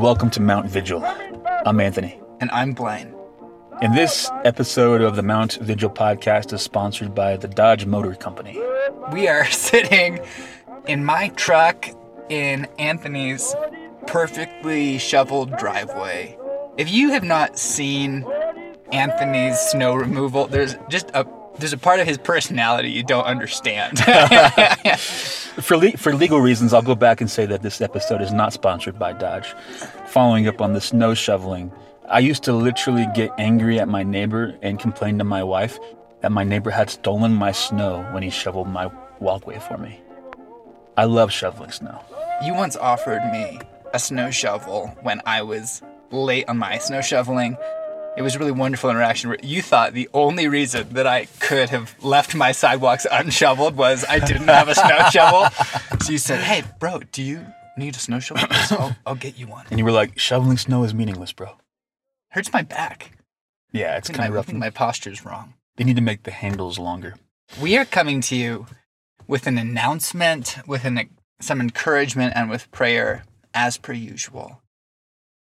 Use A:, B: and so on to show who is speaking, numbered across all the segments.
A: and welcome to Mount Vigil. I'm Anthony.
B: And I'm Blaine.
A: And this episode of the Mount Vigil podcast is sponsored by the Dodge Motor Company.
B: We are sitting in my truck in Anthony's perfectly shoveled driveway. If you have not seen Anthony's snow removal, there's just a there's a part of his personality you don't understand.
A: for le- for legal reasons, I'll go back and say that this episode is not sponsored by Dodge. Following up on the snow shoveling, I used to literally get angry at my neighbor and complain to my wife that my neighbor had stolen my snow when he shoveled my walkway for me. I love shoveling snow.
B: You once offered me a snow shovel when I was late on my snow shoveling. It was a really wonderful interaction where you thought the only reason that I could have left my sidewalks unshoveled was I didn't have a snow shovel. So you said, Hey, bro, do you need a snow shovel? I'll, I'll get you one.
A: And you were like, shoveling snow is meaningless, bro.
B: Hurts my back.
A: Yeah, it's kind of
B: I
A: rough.
B: think my posture's wrong.
A: They need to make the handles longer.
B: We are coming to you with an announcement, with an, some encouragement, and with prayer as per usual.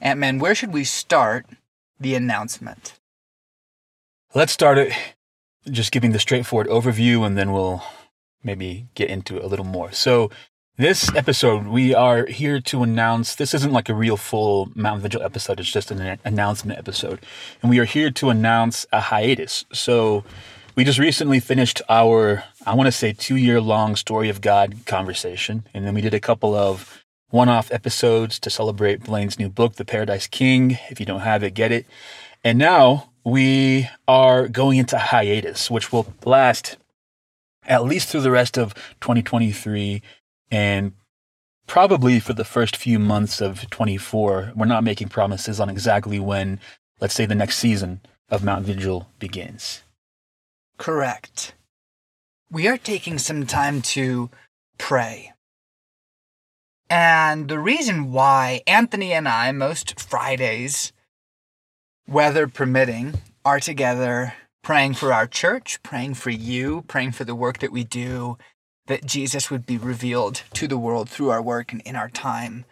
B: Ant Man, where should we start the announcement?
A: Let's start it just giving the straightforward overview and then we'll maybe get into it a little more. So, this episode, we are here to announce this isn't like a real full Mountain Vigil episode, it's just an announcement episode. And we are here to announce a hiatus. So, we just recently finished our, I want to say, two year long Story of God conversation. And then we did a couple of one off episodes to celebrate Blaine's new book, The Paradise King. If you don't have it, get it. And now we are going into hiatus, which will last at least through the rest of 2023 and probably for the first few months of 24. We're not making promises on exactly when, let's say, the next season of Mount Vigil begins.
B: Correct. We are taking some time to pray. And the reason why Anthony and I, most Fridays, weather permitting, are together praying for our church, praying for you, praying for the work that we do, that Jesus would be revealed to the world through our work and in our time.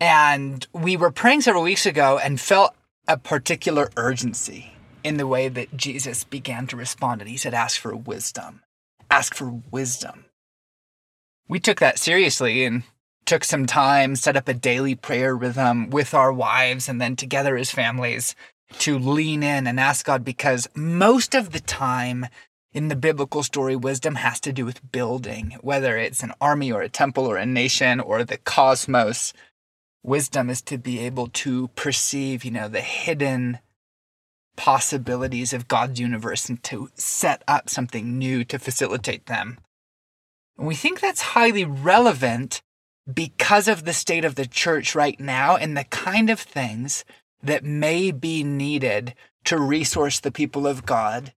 B: And we were praying several weeks ago and felt a particular urgency in the way that Jesus began to respond. And he said, Ask for wisdom. Ask for wisdom. We took that seriously and took some time, set up a daily prayer rhythm with our wives and then together as families to lean in and ask God because most of the time in the biblical story, wisdom has to do with building, whether it's an army or a temple or a nation or the cosmos. Wisdom is to be able to perceive, you know, the hidden possibilities of God's universe and to set up something new to facilitate them. And we think that's highly relevant because of the state of the church right now and the kind of things that may be needed to resource the people of God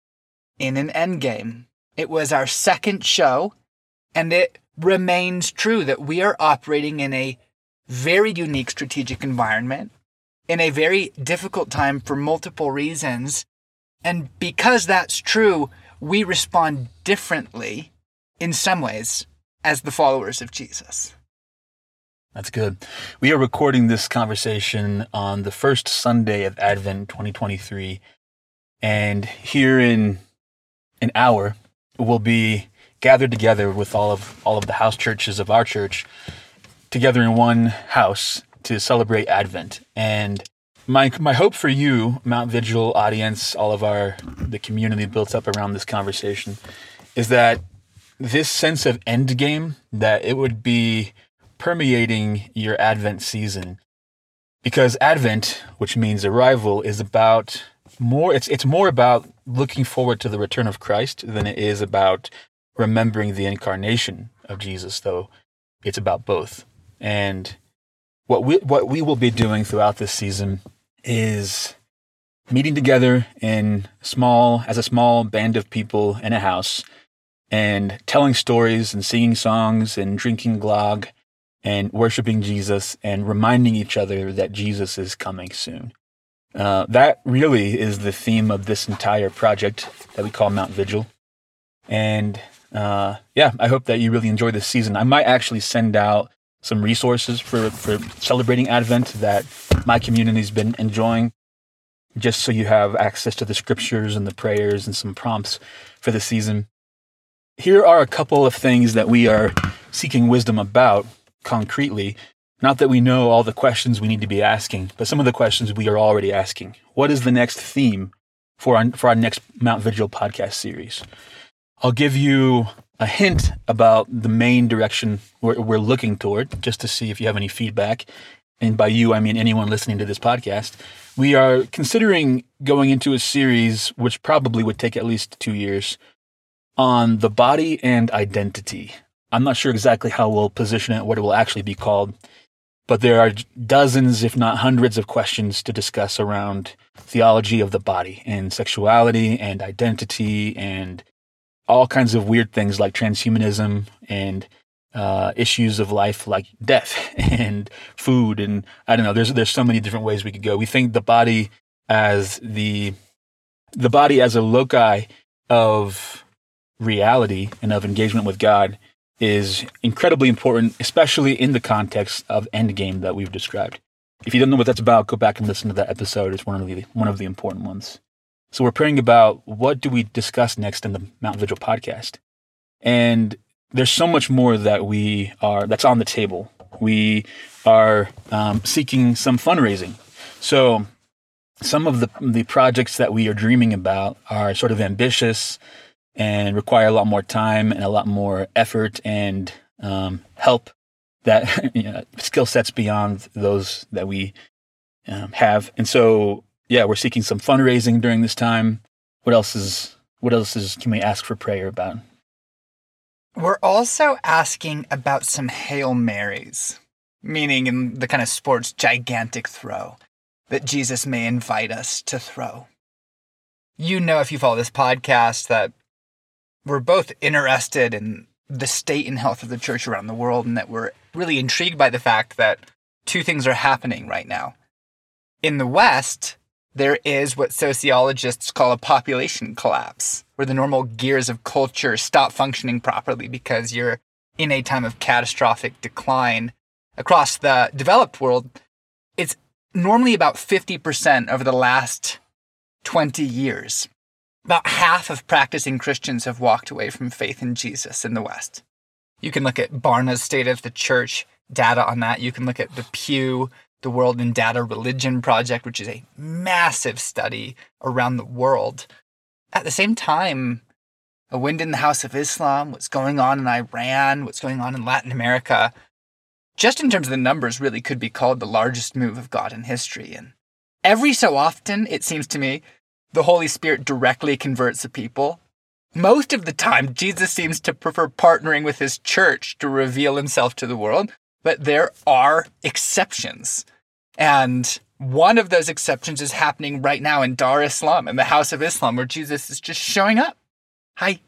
B: in an endgame. It was our second show, and it remains true that we are operating in a very unique strategic environment in a very difficult time for multiple reasons. And because that's true, we respond differently in some ways as the followers of Jesus.
A: That's good. We are recording this conversation on the first Sunday of Advent 2023. And here in an hour, we'll be gathered together with all of all of the house churches of our church together in one house to celebrate Advent. And my my hope for you, Mount Vigil audience, all of our the community built up around this conversation, is that this sense of end game that it would be permeating your Advent season. Because Advent, which means arrival, is about more it's it's more about looking forward to the return of Christ than it is about remembering the incarnation of Jesus, though it's about both. And what we what we will be doing throughout this season is meeting together in small as a small band of people in a house and telling stories and singing songs and drinking glog and worshiping Jesus and reminding each other that Jesus is coming soon. Uh, that really is the theme of this entire project that we call Mount Vigil. And uh, yeah, I hope that you really enjoy this season. I might actually send out some resources for, for celebrating Advent that my community's been enjoying, just so you have access to the scriptures and the prayers and some prompts for the season. Here are a couple of things that we are seeking wisdom about concretely. Not that we know all the questions we need to be asking, but some of the questions we are already asking. What is the next theme for our, for our next Mount Vigil podcast series? I'll give you a hint about the main direction we're, we're looking toward, just to see if you have any feedback. And by you, I mean anyone listening to this podcast. We are considering going into a series, which probably would take at least two years, on the body and identity. I'm not sure exactly how we'll position it, what it will actually be called, but there are dozens, if not hundreds, of questions to discuss around theology of the body and sexuality and identity and all kinds of weird things like transhumanism and uh, issues of life like death and food and I don't know. There's there's so many different ways we could go. We think the body as the the body as a loci of reality and of engagement with God is incredibly important, especially in the context of Endgame that we've described. If you don't know what that's about, go back and listen to that episode. It's one of the one of the important ones. So we're praying about what do we discuss next in the Mount Vigil podcast. And there's so much more that we are that's on the table. We are um, seeking some fundraising. So some of the the projects that we are dreaming about are sort of ambitious and require a lot more time and a lot more effort and um, help that you know, skill sets beyond those that we um, have. And so yeah, we're seeking some fundraising during this time. What else is what else is can we ask for prayer about?
B: We're also asking about some Hail Marys, meaning in the kind of sports gigantic throw that Jesus may invite us to throw. You know, if you follow this podcast, that we're both interested in the state and health of the church around the world, and that we're really intrigued by the fact that two things are happening right now. In the West, there is what sociologists call a population collapse, where the normal gears of culture stop functioning properly because you're in a time of catastrophic decline. Across the developed world, it's normally about 50% over the last 20 years. About half of practicing Christians have walked away from faith in Jesus in the West. You can look at Barna's State of the Church data on that. You can look at the Pew the World in Data Religion Project, which is a massive study around the world. At the same time, a wind in the House of Islam, what's going on in Iran, what's going on in Latin America, just in terms of the numbers, really could be called the largest move of God in history. And every so often, it seems to me, the Holy Spirit directly converts a people. Most of the time, Jesus seems to prefer partnering with his church to reveal himself to the world. But there are exceptions. And one of those exceptions is happening right now in Dar Islam, in the House of Islam, where Jesus is just showing up. Hi,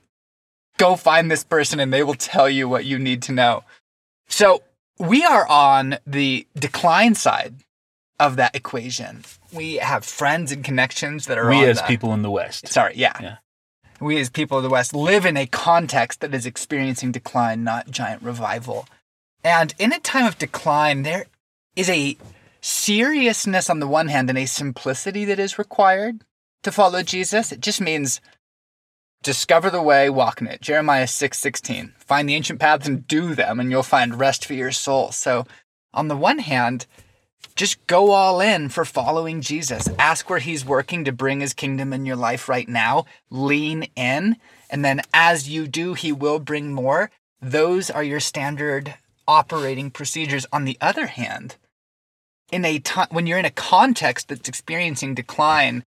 B: go find this person and they will tell you what you need to know. So we are on the decline side of that equation. We have friends and connections that are
A: we as
B: the,
A: people in the West.
B: Sorry, yeah. yeah. We as people of the West live in a context that is experiencing decline, not giant revival. And in a time of decline, there is a seriousness on the one hand and a simplicity that is required to follow Jesus. It just means discover the way, walk in it. Jeremiah 6 16. Find the ancient paths and do them, and you'll find rest for your soul. So, on the one hand, just go all in for following Jesus. Ask where he's working to bring his kingdom in your life right now. Lean in. And then as you do, he will bring more. Those are your standard operating procedures. On the other hand, in a when you're in a context that's experiencing decline,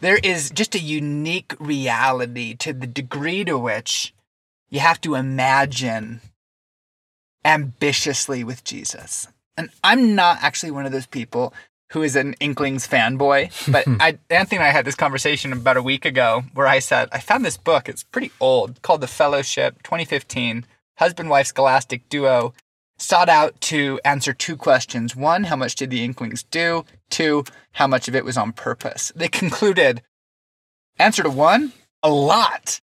B: there is just a unique reality to the degree to which you have to imagine ambitiously with Jesus. And I'm not actually one of those people who is an Inklings fanboy, but I, Anthony and I had this conversation about a week ago where I said, I found this book, it's pretty old, called The Fellowship, 2015, husband wife scholastic duo sought out to answer two questions. One, how much did the Inklings do? Two, how much of it was on purpose? They concluded answer to one, a lot.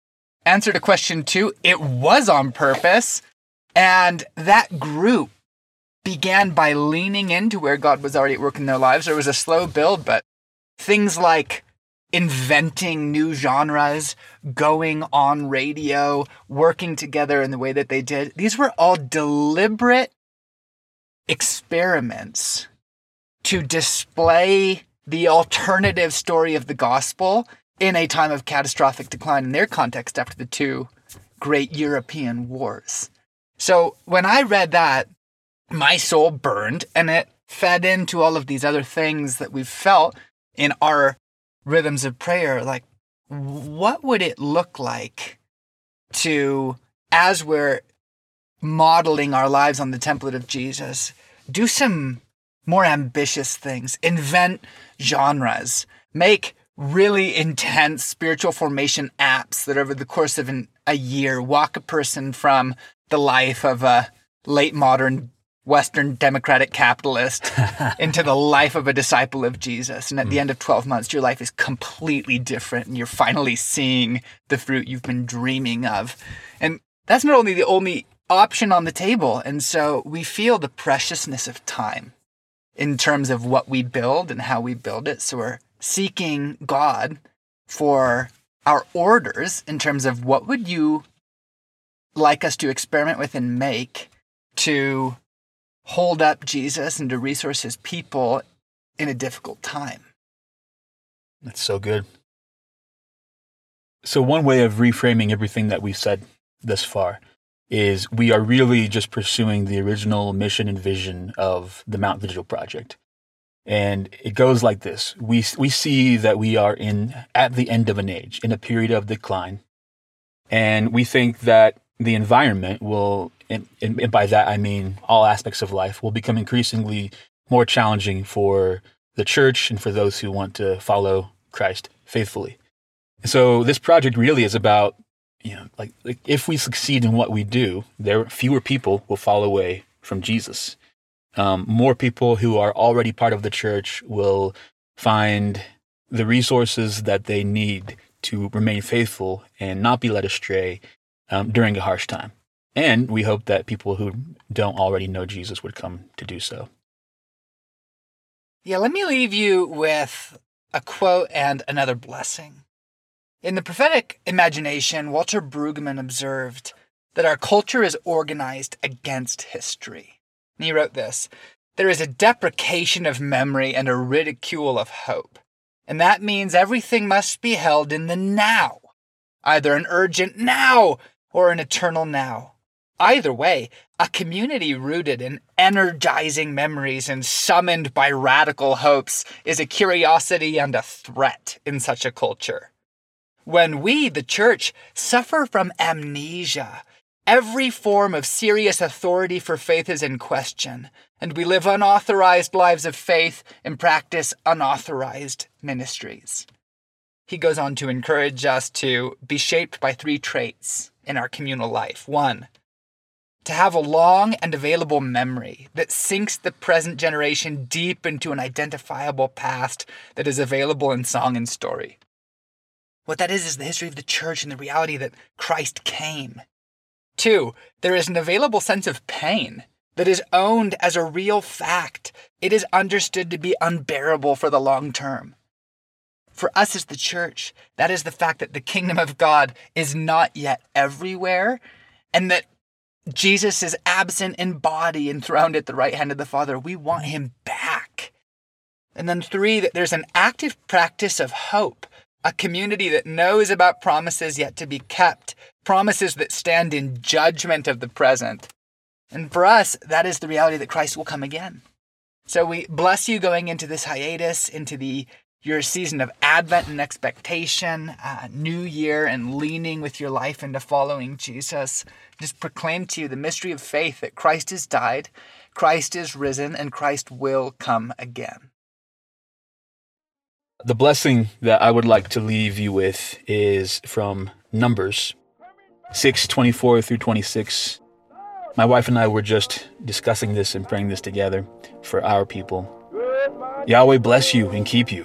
B: Answer to question two, it was on purpose. And that group began by leaning into where God was already at work in their lives. There was a slow build, but things like inventing new genres, going on radio, working together in the way that they did, these were all deliberate experiments to display the alternative story of the gospel in a time of catastrophic decline in their context after the two great European wars. So when I read that, my soul burned and it fed into all of these other things that we've felt in our rhythms of prayer. Like, what would it look like to, as we're modeling our lives on the template of Jesus, do some more ambitious things, invent genres, make really intense spiritual formation apps that over the course of an, a year walk a person from the life of a late modern Western democratic capitalist into the life of a disciple of Jesus. And at mm. the hmm. end of 12 months, your life is completely different and you're finally seeing the fruit you've been dreaming of. And that's not only the only option on the table. And so we feel the preciousness of time in terms of what we build and how we build it. So we're seeking God for our orders in terms of what would you like us to experiment with and make to hold up Jesus and to resource his people in a difficult time.
A: That's so good. So, one way of reframing everything that we've said thus far is we are really just pursuing the original mission and vision of the Mount Vigil Project. And it goes like this. We, we see that we are in, at the end of an age, in a period of decline. And we think that the environment will and, and, by that I mean all aspects of life, will become increasingly more challenging for the church and for those who want to follow Christ faithfully. And so this project really is about, you know, like, like if we succeed in what we do, there fewer people will fall away from Jesus. Um, more people who are already part of the church will find the resources that they need to remain faithful and not be led astray um, during a harsh time. And we hope that people who don't already know Jesus would come to do so.
B: Yeah, let me leave you with a quote and another blessing. In the prophetic imagination, Walter Brueggemann observed that our culture is organized against history. And he wrote this There is a deprecation of memory and a ridicule of hope. And that means everything must be held in the now, either an urgent now or an eternal now. Either way, a community rooted in energizing memories and summoned by radical hopes is a curiosity and a threat in such a culture. When we, the church, suffer from amnesia, every form of serious authority for faith is in question, and we live unauthorized lives of faith and practice unauthorized ministries. He goes on to encourage us to be shaped by three traits in our communal life. One, to have a long and available memory that sinks the present generation deep into an identifiable past that is available in song and story. What that is is the history of the church and the reality that Christ came. Two, there is an available sense of pain that is owned as a real fact. It is understood to be unbearable for the long term. For us as the church, that is the fact that the kingdom of God is not yet everywhere and that Jesus is absent in body, and enthroned at the right hand of the Father. We want him back. And then three, that there's an active practice of hope, a community that knows about promises yet to be kept, promises that stand in judgment of the present. And for us, that is the reality that Christ will come again. So we bless you going into this hiatus, into the your season of Advent and expectation, uh, New Year, and leaning with your life into following Jesus. Just proclaim to you the mystery of faith that Christ has died, Christ is risen, and Christ will come again.
A: The blessing that I would like to leave you with is from Numbers 6 24 through 26. My wife and I were just discussing this and praying this together for our people. Yahweh bless you and keep you.